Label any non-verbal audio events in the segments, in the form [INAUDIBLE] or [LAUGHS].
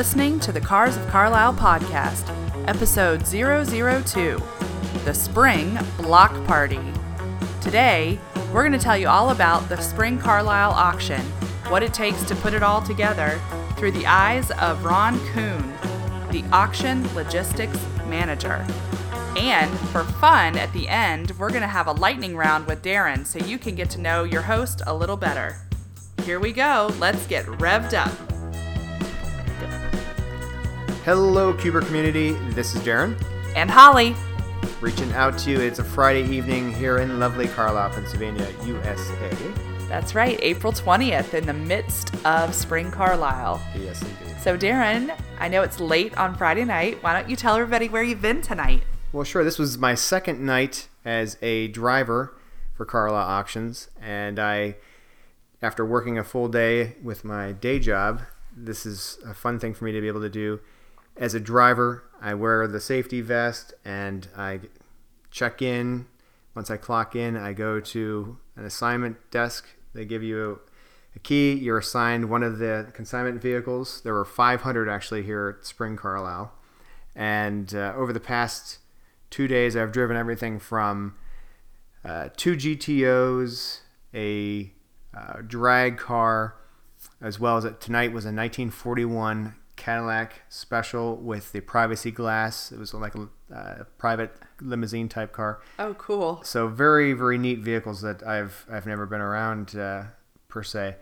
listening to the Cars of Carlisle podcast, episode 002 The Spring Block Party. Today, we're going to tell you all about the Spring Carlisle auction, what it takes to put it all together, through the eyes of Ron Kuhn, the auction logistics manager. And for fun at the end, we're going to have a lightning round with Darren so you can get to know your host a little better. Here we go. Let's get revved up. Hello, Cuber community. This is Darren. And Holly. Reaching out to you. It's a Friday evening here in lovely Carlisle, Pennsylvania, USA. That's right, April 20th in the midst of Spring Carlisle. Yes, indeed. So, Darren, I know it's late on Friday night. Why don't you tell everybody where you've been tonight? Well, sure. This was my second night as a driver for Carlisle Auctions, and I, after working a full day with my day job, this is a fun thing for me to be able to do. As a driver, I wear the safety vest and I check in. Once I clock in, I go to an assignment desk. They give you a key. You're assigned one of the consignment vehicles. There were 500 actually here at Spring Carlisle. And uh, over the past two days, I've driven everything from uh, two GTOs, a uh, drag car, as well as a, tonight was a 1941 Cadillac Special with the privacy glass. It was like a uh, private limousine type car. Oh, cool. So very very neat vehicles that I've I've never been around uh, per se,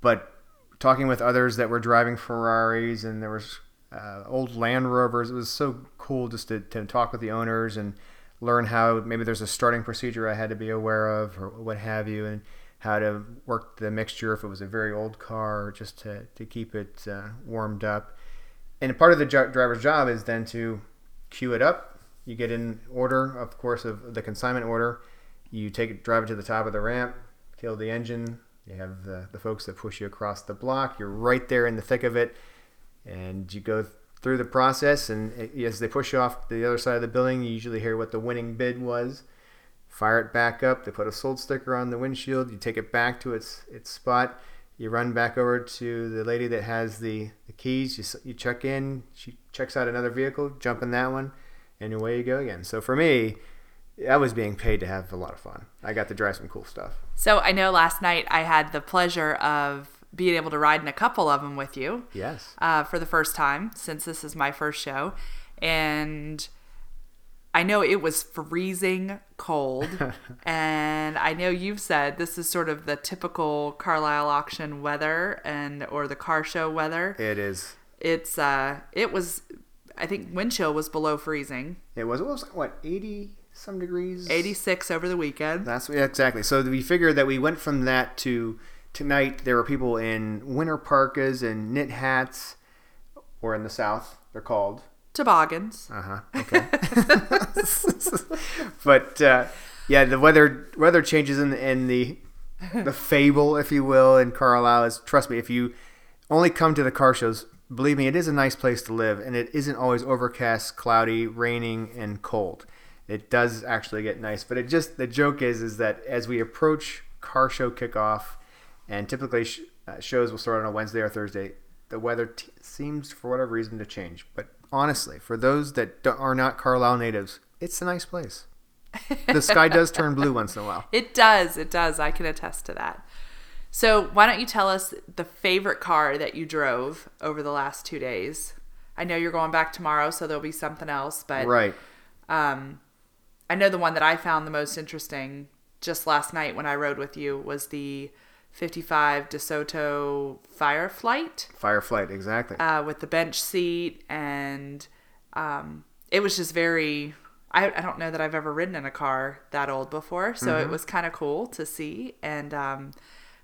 but talking with others that were driving Ferraris and there was uh, old Land Rovers. It was so cool just to, to talk with the owners and learn how maybe there's a starting procedure I had to be aware of or what have you, and how to work the mixture if it was a very old car, just to, to keep it uh, warmed up. And part of the driver's job is then to queue it up. You get in order, of course, of the consignment order. You take it, drive it to the top of the ramp, kill the engine. You have the, the folks that push you across the block. You're right there in the thick of it and you go through the process and as they push you off the other side of the building you usually hear what the winning bid was fire it back up they put a sold sticker on the windshield you take it back to its its spot you run back over to the lady that has the, the keys you, you check in she checks out another vehicle jump in that one and away you go again so for me I was being paid to have a lot of fun. I got to drive some cool stuff. So I know last night I had the pleasure of being able to ride in a couple of them with you. Yes. Uh, for the first time since this is my first show, and I know it was freezing cold, [LAUGHS] and I know you've said this is sort of the typical Carlisle auction weather and or the car show weather. It is. It's uh, it was. I think wind chill was below freezing. It was. It was what eighty some degrees. Eighty six over the weekend. That's yeah, exactly. So we figured that we went from that to tonight there were people in winter parkas and knit hats, or in the South they're called toboggans. Uh huh. Okay. [LAUGHS] but uh, yeah, the weather weather changes in in the the fable, if you will, in Carlisle is trust me if you only come to the car shows. Believe me, it is a nice place to live, and it isn't always overcast, cloudy, raining, and cold. It does actually get nice, but it just the joke is is that as we approach car show kickoff, and typically sh- uh, shows will start on a Wednesday or Thursday. The weather t- seems, for whatever reason, to change. But honestly, for those that are not Carlisle natives, it's a nice place. the sky does turn blue once in a while. [LAUGHS] It does. It does. I can attest to that. So, why don't you tell us the favorite car that you drove over the last two days? I know you're going back tomorrow, so there'll be something else. But right. Um, I know the one that I found the most interesting just last night when I rode with you was the 55 DeSoto Fireflight. Fireflight, exactly. Uh, with the bench seat, and um, it was just very. I, I don't know that I've ever ridden in a car that old before, so mm-hmm. it was kind of cool to see. And um,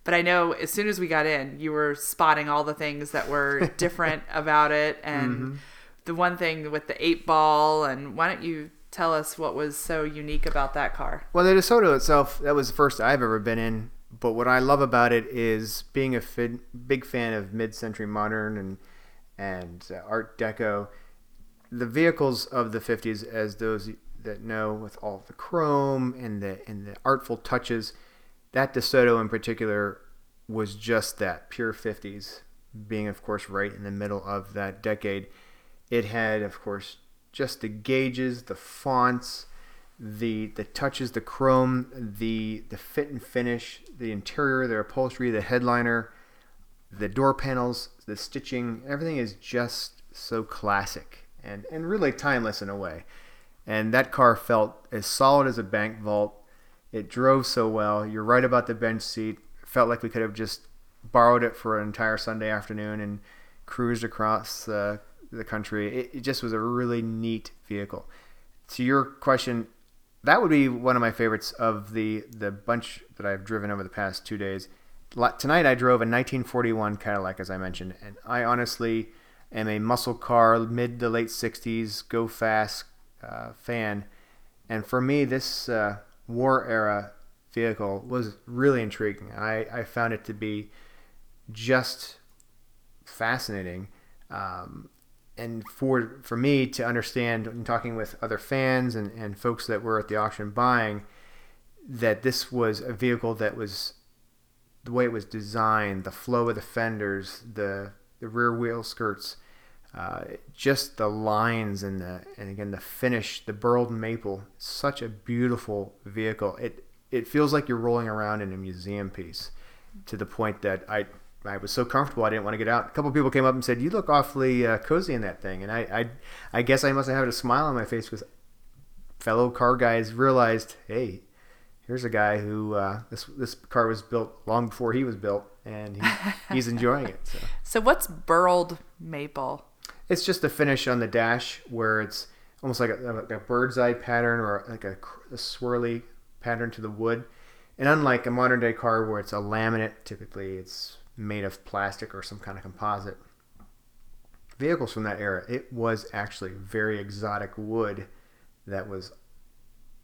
but I know as soon as we got in, you were spotting all the things that were [LAUGHS] different about it, and mm-hmm. the one thing with the eight ball. And why don't you tell us what was so unique about that car? Well, the DeSoto itself, that was the first I've ever been in but what I love about it is being a big fan of mid-century modern and and uh, Art Deco. The vehicles of the 50s, as those that know, with all the chrome and the and the artful touches, that DeSoto in particular was just that pure 50s being, of course, right in the middle of that decade. It had, of course, just the gauges, the fonts, the the touches, the chrome, the the fit and finish, the interior, the upholstery, the headliner, the door panels, the stitching, everything is just so classic and, and really timeless in a way. And that car felt as solid as a bank vault. It drove so well. You're right about the bench seat. Felt like we could have just borrowed it for an entire Sunday afternoon and cruised across uh, the country. It, it just was a really neat vehicle. To your question, that would be one of my favorites of the the bunch that I've driven over the past two days. Tonight I drove a 1941 Cadillac, as I mentioned, and I honestly am a muscle car, mid to late 60s, go fast uh, fan, and for me this uh, war era vehicle was really intriguing. I, I found it to be just fascinating. Um, and for for me to understand and talking with other fans and, and folks that were at the auction buying that this was a vehicle that was the way it was designed, the flow of the fenders, the the rear wheel skirts, uh, just the lines and the and again the finish, the burled maple, such a beautiful vehicle. It it feels like you're rolling around in a museum piece, to the point that I I was so comfortable I didn't want to get out. A couple people came up and said, "You look awfully uh, cozy in that thing," and I, I, I guess I must have had a smile on my face because fellow car guys realized, hey, here's a guy who uh, this this car was built long before he was built, and he, [LAUGHS] he's enjoying it. So. so what's burled maple? It's just the finish on the dash where it's almost like a, like a bird's eye pattern or like a, a swirly pattern to the wood. And unlike a modern day car where it's a laminate, typically it's made of plastic or some kind of composite. Vehicles from that era, it was actually very exotic wood that was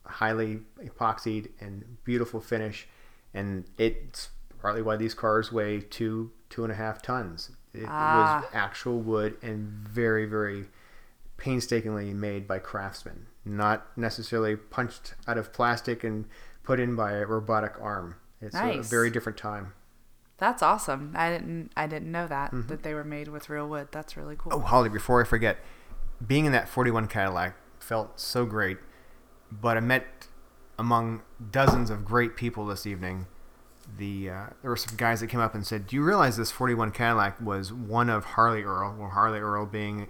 highly epoxied and beautiful finish, and it's partly why these cars weigh two two and a half tons. It ah. was actual wood and very very painstakingly made by craftsmen, not necessarily punched out of plastic and put in by a robotic arm. It's nice. a very different time. That's awesome. I didn't I didn't know that mm-hmm. that they were made with real wood. That's really cool. Oh, Holly, before I forget, being in that 41 Cadillac felt so great, but I met among dozens of great people this evening. The uh, there were some guys that came up and said, "Do you realize this 41 Cadillac was one of Harley Earl? Well, Harley Earl being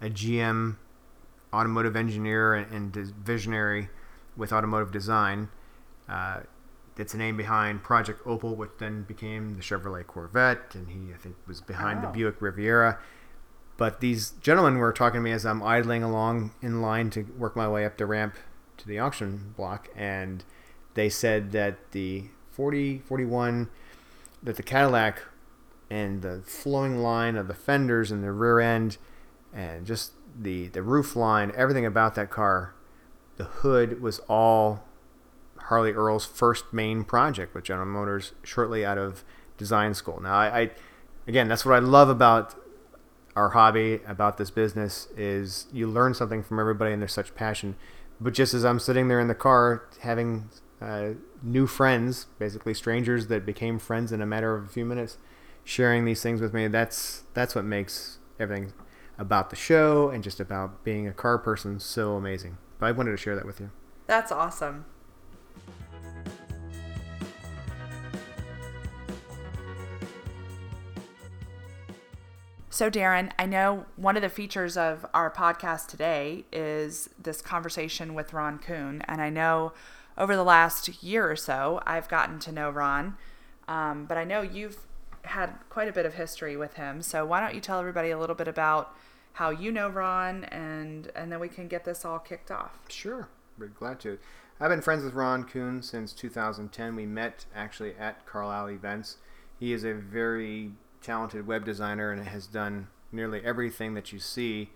a GM automotive engineer and, and visionary with automotive design." Uh, it's a name behind Project Opel, which then became the Chevrolet Corvette, and he I think was behind oh. the Buick Riviera. But these gentlemen were talking to me as I'm idling along in line to work my way up the ramp to the auction block, and they said that the 40, 41, that the Cadillac and the flowing line of the fenders and the rear end, and just the the roof line, everything about that car, the hood was all Harley Earl's first main project with General Motors shortly out of design school. Now, I, I again, that's what I love about our hobby, about this business, is you learn something from everybody and there's such passion. But just as I'm sitting there in the car having uh, new friends, basically strangers that became friends in a matter of a few minutes, sharing these things with me, that's that's what makes everything about the show and just about being a car person so amazing. But I wanted to share that with you. That's awesome. So, Darren, I know one of the features of our podcast today is this conversation with Ron Kuhn. And I know over the last year or so, I've gotten to know Ron. Um, but I know you've had quite a bit of history with him. So, why don't you tell everybody a little bit about how you know Ron and, and then we can get this all kicked off? Sure. We're glad to. I've been friends with Ron Kuhn since 2010. We met actually at Carlisle events. He is a very talented web designer and has done nearly everything that you see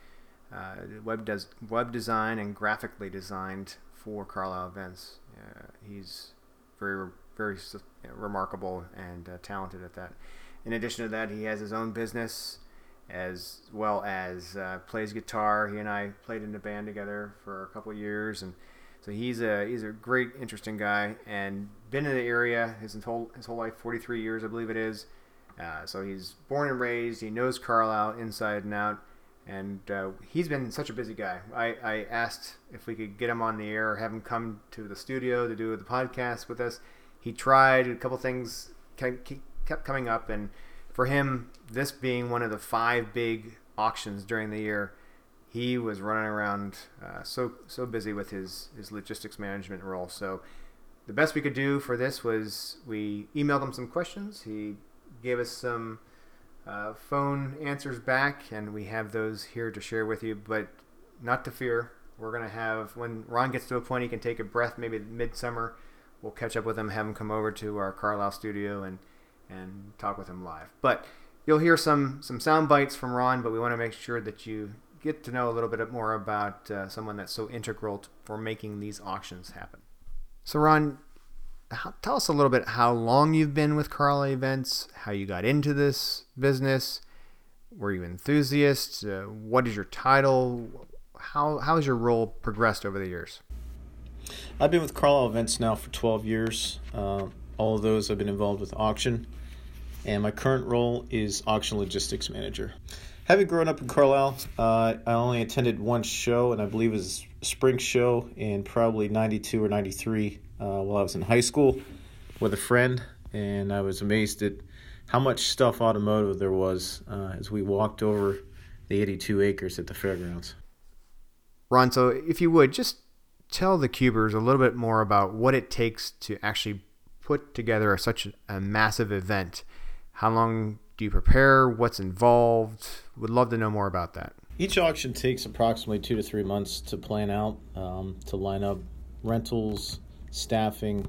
uh, web does web design and graphically designed for Carlisle events. Uh, he's very very remarkable and uh, talented at that. In addition to that, he has his own business as well as uh, plays guitar. He and I played in a band together for a couple years, and so he's a he's a great, interesting guy and been in the area his whole his whole life, 43 years, I believe it is Uh, so he's born and raised. He knows Carlisle inside and out, and uh, he's been such a busy guy. I, I asked if we could get him on the air, have him come to the studio to do the podcast with us. He tried a couple things kept coming up, and for him, this being one of the five big auctions during the year, he was running around uh, so so busy with his his logistics management role. So the best we could do for this was we emailed him some questions. He gave us some uh, phone answers back, and we have those here to share with you. But not to fear, we're gonna have when Ron gets to a point he can take a breath, maybe midsummer. We'll catch up with him, have him come over to our Carlisle studio, and and talk with him live. But you'll hear some some sound bites from Ron, but we want to make sure that you get to know a little bit more about uh, someone that's so integral to, for making these auctions happen. So, Ron, how, tell us a little bit how long you've been with Carlisle Events, how you got into this business. Were you enthusiast? Uh, what is your title? How, how has your role progressed over the years? I've been with Carlisle Events now for 12 years. Uh, all of those I've been involved with auction, and my current role is auction logistics manager. Having grown up in Carlisle, uh, I only attended one show, and I believe it was spring show in probably 92 or 93 uh, while I was in high school with a friend, and I was amazed at how much stuff automotive there was uh, as we walked over the 82 acres at the fairgrounds. Ron, so if you would, just tell the cubers a little bit more about what it takes to actually put together such a massive event. How long do you prepare? What's involved? Would love to know more about that. Each auction takes approximately two to three months to plan out, um, to line up rentals, staffing,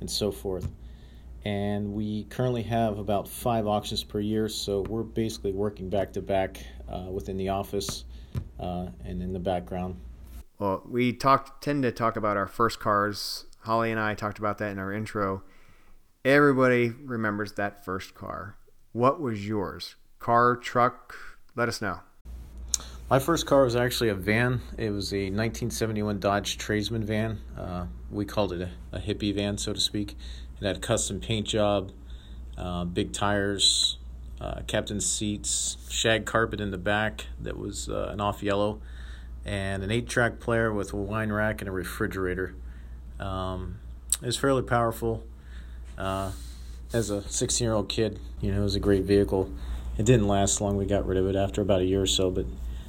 and so forth. And we currently have about five auctions per year, so we're basically working back to back uh, within the office uh, and in the background. Well, we talked tend to talk about our first cars. Holly and I talked about that in our intro. Everybody remembers that first car. What was yours? Car, truck? Let us know. My first car was actually a van. It was a 1971 Dodge Tradesman van. Uh, we called it a, a, hippie van, so to speak. It had a custom paint job, uh, big tires, uh, seats, shag carpet in the back that was uh, an off yellow, and an eight track player with a wine rack and a refrigerator. Um, it was fairly powerful. Uh, as a 16 year old kid, you know, it was a great vehicle. It didn't last long. We got rid of it after about a year or so, but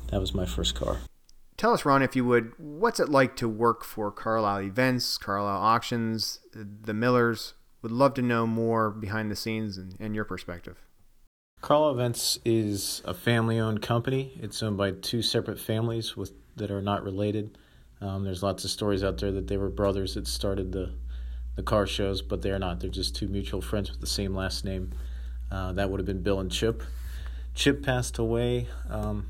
that was my first car. Tell us, Ron, if you would, what's it like to work for Carlisle Events, Carlisle Auctions, the Millers? Would love to know more behind the scenes and, and your perspective. Carlisle Events is a family owned company. It's owned by two separate families with that are not related. Um, there's lots of stories out there that they were brothers that started the the car shows, but they're not. They're just two mutual friends with the same last name. Uh, that would have been Bill and Chip. Chip passed away um,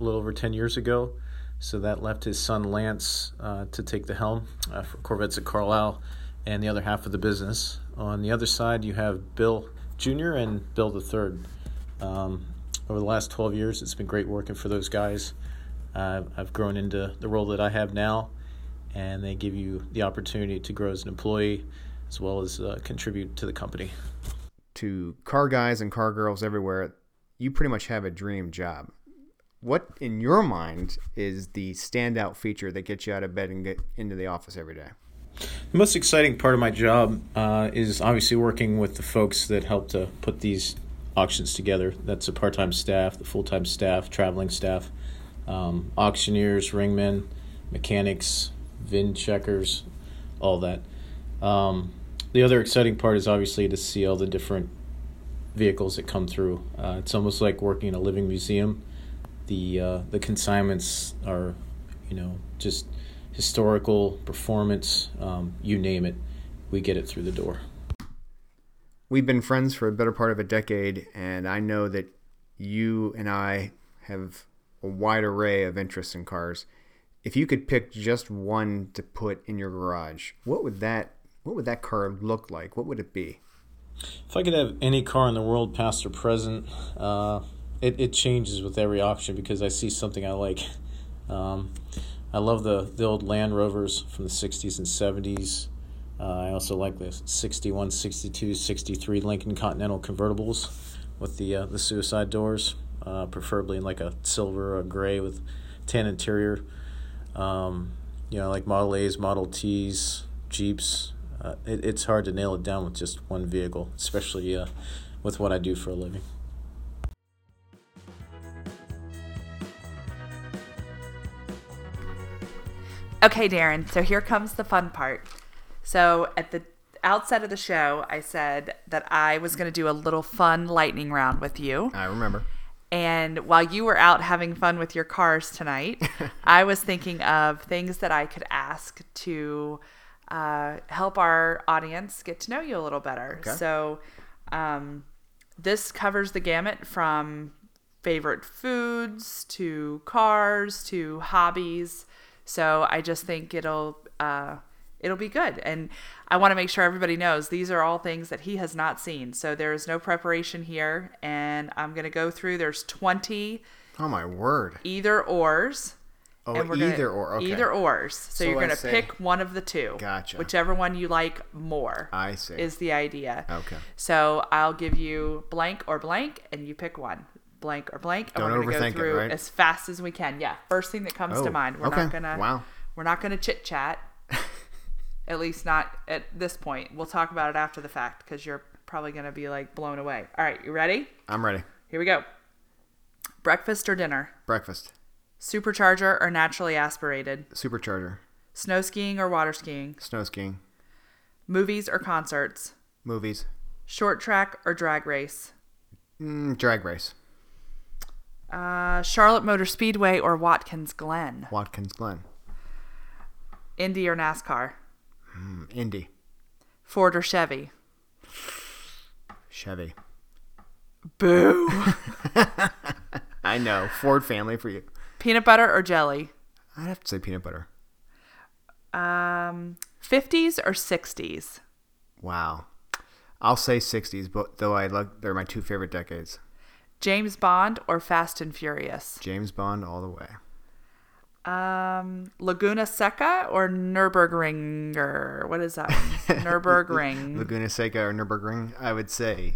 a little over 10 years ago, so that left his son Lance uh, to take the helm uh, for Corvettes at Carlisle and the other half of the business. On the other side, you have Bill Jr. and Bill Third. Um, over the last 12 years, it's been great working for those guys. I've grown into the role that I have now and they give you the opportunity to grow as an employee as well as uh, contribute to the company. To car guys and car girls everywhere, you pretty much have a dream job. What, in your mind, is the standout feature that gets you out of bed and get into the office every day? The most exciting part of my job uh, is obviously working with the folks that help to put these auctions together. That's the part time staff, the full time staff, traveling staff, um, auctioneers, ringmen, mechanics, VIN checkers, all that. Um, the other exciting part is obviously to see all the different vehicles that come through. Uh, it's almost like working in a living museum. The uh, the consignments are, you know, just historical performance. Um, you name it, we get it through the door. We've been friends for a better part of a decade, and I know that you and I have a wide array of interests in cars if you could pick just one to put in your garage, what would that what would that car look like? What would it be? If I could have any car in the world, past or present, uh, it it changes with every auction because I see something I like. Um, I love the the old Land Rovers from the '60s and '70s. Uh, I also like the 61, 62, 63 Lincoln Continental convertibles with the uh, the suicide doors, uh, preferably in like a silver or gray with tan interior. Um, you know, like Model A's, Model T's, Jeeps. Uh, it, it's hard to nail it down with just one vehicle, especially uh, with what I do for a living. Okay, Darren, so here comes the fun part. So at the outset of the show, I said that I was going to do a little fun lightning round with you. I remember. And while you were out having fun with your cars tonight, [LAUGHS] I was thinking of things that I could ask to uh, help our audience get to know you a little better. Okay. So, um, this covers the gamut from favorite foods to cars to hobbies. So I just think it'll uh, it'll be good, and I want to make sure everybody knows these are all things that he has not seen. So there is no preparation here, and I'm gonna go through. There's 20 Oh my word. either ors. Oh, either gonna, or. Okay. Either ors. So, So you're gonna say- pick one of the two. Gotcha. Whichever one you like more. I see. Is the idea. Okay. So I'll give you blank or blank, and you pick one. Blank or blank. And Don't we're gonna overthink go through right? as fast as we can. Yeah. First thing that comes Oh, to mind. We're okay. not gonna. Wow. We're not gonna chit chat. [LAUGHS] at least not at this point. We'll talk about it after the fact because you're probably gonna be like blown away. All right, you ready? I'm ready. Here we go. Breakfast or dinner? Breakfast. Supercharger or naturally aspirated? Supercharger. Snow skiing or water skiing? Snow skiing. Movies or concerts? Movies. Short track or drag race? Mm, drag race. Uh, Charlotte Motor Speedway or Watkins Glen? Watkins Glen. Indy or NASCAR? Mm, Indy. Ford or Chevy? Chevy. Boo. [LAUGHS] I know. Ford family for you. Peanut butter or jelly? I'd have to say peanut butter. Um, 50s or 60s? Wow. I'll say 60s, but though I like they're my two favorite decades. James Bond or Fast and Furious? James Bond all the way. Um, Laguna Seca or Nürburgringer? What is that? [LAUGHS] Nürburgring. Laguna Seca or Nürburgring. I would say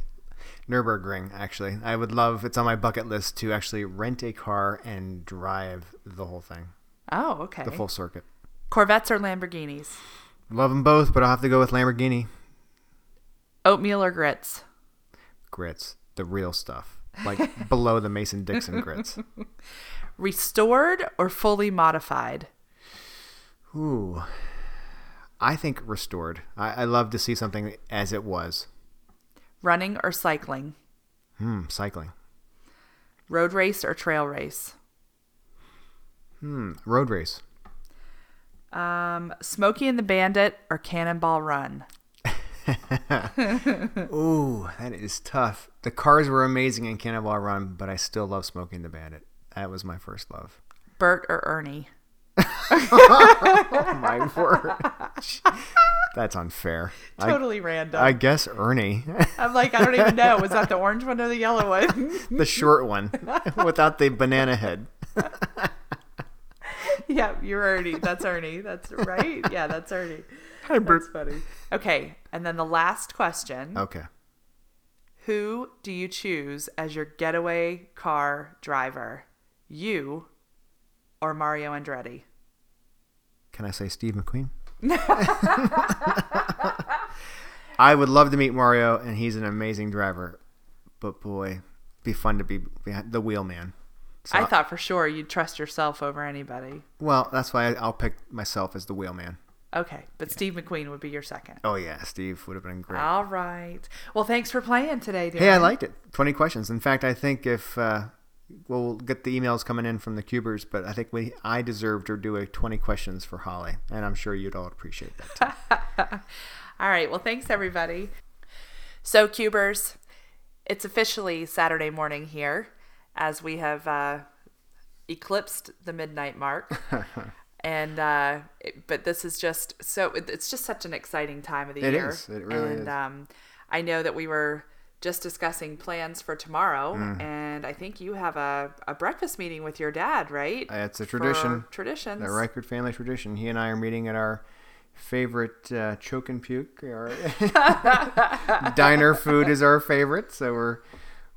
Nürburgring. Actually, I would love. It's on my bucket list to actually rent a car and drive the whole thing, oh, okay. the full circuit. Corvettes or Lamborghinis? Love them both, but I'll have to go with Lamborghini. Oatmeal or grits? Grits, the real stuff, like [LAUGHS] below the Mason Dixon grits. [LAUGHS] Restored or fully modified? Ooh, I think restored. I, I love to see something as it was. Running or cycling? Hmm, cycling. Road race or trail race? Hmm, road race. Um, Smokey and the Bandit or Cannonball Run? [LAUGHS] Ooh, that is tough. The cars were amazing in Cannonball Run, but I still love Smokey and the Bandit. That was my first love. Bert or Ernie? Oh [LAUGHS] my word. That's unfair. I, Totally random. I guess Ernie, I'm like, I don't even know. Was that the orange one or the yellow one? [LAUGHS] the short one, without the banana head. yeah, you're Ernie. That's Ernie. That's right. Yeah, that's Ernie. Hi, That's funny. Okay, and then the last question. Okay. Who do you choose as your getaway car driver? You or Mario Andretti? Can I say Steve McQueen? [LAUGHS] I would love to meet Mario, and he's an amazing driver. But boy, be fun to be behind the wheel man. So, I thought for sure you'd trust yourself over anybody. well, that's why I'll pick myself as the wheel man. Okay, but Steve McQueen would be your second. Oh yeah, Steve would have been great. All right. Well, thanks for playing today, Darren. Hey, I liked it. Twenty questions. In fact, I think if uh, we'll get the emails coming in from the Cubers, but I think we I deserve to do a twenty questions for Holly, and I'm sure you'd all appreciate that. [LAUGHS] All right. Well, thanks everybody. So, Cubers, it's officially Saturday morning here as we have uh, eclipsed the midnight mark. [LAUGHS] and uh, it- but this is just so it- it's just such an exciting time of the It year. is. It really and, is. um, I know that we were just discussing plans for tomorrow, Mm. and I think you have a, a breakfast meeting with your dad, right? Uh, it's a tradition. tradition. Traditions. The Reichert family tradition. He and I are meeting at our favorite uh, choke and puke. Our [LAUGHS] diner food is our favorite, so we're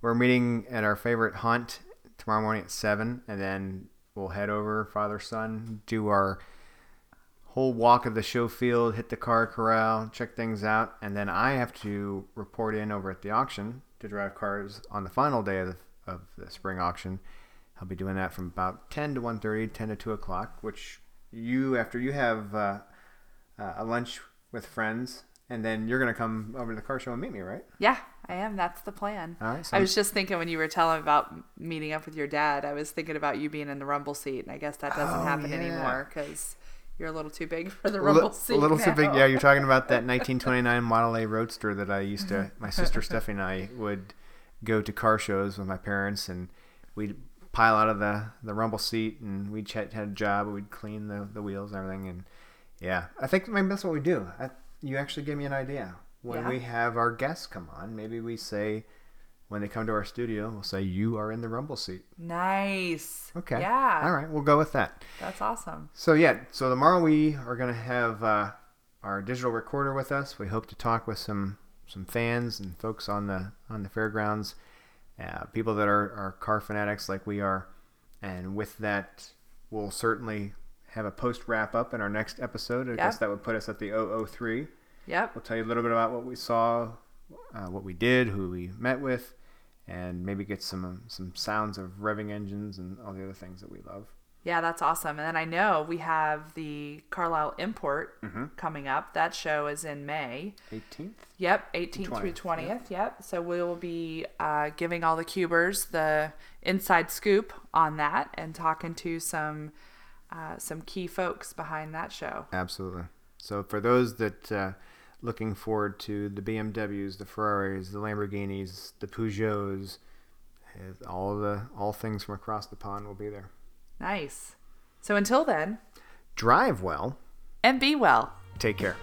we're meeting at our favorite hunt tomorrow morning at seven, and then we'll head over father son, do our whole walk of the show field, hit the car corral, check things out, and then I have to report in over at the auction to drive cars on the final day of the, of the spring auction. I'll be doing that from about 10 to 1.30, 10 to 2 o'clock, which you, after you have uh, uh, a lunch with friends, and then you're going to come over to the car show and meet me, right? Yeah, I am. That's the plan. All right. So I was just thinking when you were telling about meeting up with your dad, I was thinking about you being in the rumble seat, and I guess that doesn't Oh, happen yeah. anymore because you're a little too big for the rumble li- seat. a little too big. Yeah, you're talking about that [LAUGHS] 1929 Model A Roadster that I used to. My sister [LAUGHS] Stephanie and I would go to car shows with my parents, and we'd pile out of the the rumble seat, and we'd had a job. We'd clean the the wheels and everything, and yeah, I think maybe that's what we do. I, you actually gave me an idea. When Yeah. we have our guests come on, maybe we say. When they come to our studio, we'll say you are in the rumble seat. Nice. Okay. Yeah. All right, we'll go with that. That's awesome. So yeah, so tomorrow we are gonna have uh, our digital recorder with us. We hope to talk with some some fans and folks on the on the fairgrounds, uh, people that are, are car fanatics like we are, and with that, we'll certainly have a post wrap up in our next episode. I Yep. guess that would put us at the 003. Yep. We'll tell you a little bit about what we saw, uh, what we did, who we met with, and maybe get some some sounds of revving engines and all the other things that we love. Yeah, that's awesome. And then I know we have the Carlisle Import Mm-hmm. coming up. That show is in May. 18th. Yep, 18th through 20th, 20th. Yep. So we will be uh, giving all the cubers the inside scoop on that and talking to some uh, some key folks behind that show. Absolutely. So for those that uh, looking forward to the BMWs, the Ferraris, the Lamborghinis, the Peugeots, uh, all the all things from across the pond will be there. Nice. So until then, Drive well. and be well. Take care.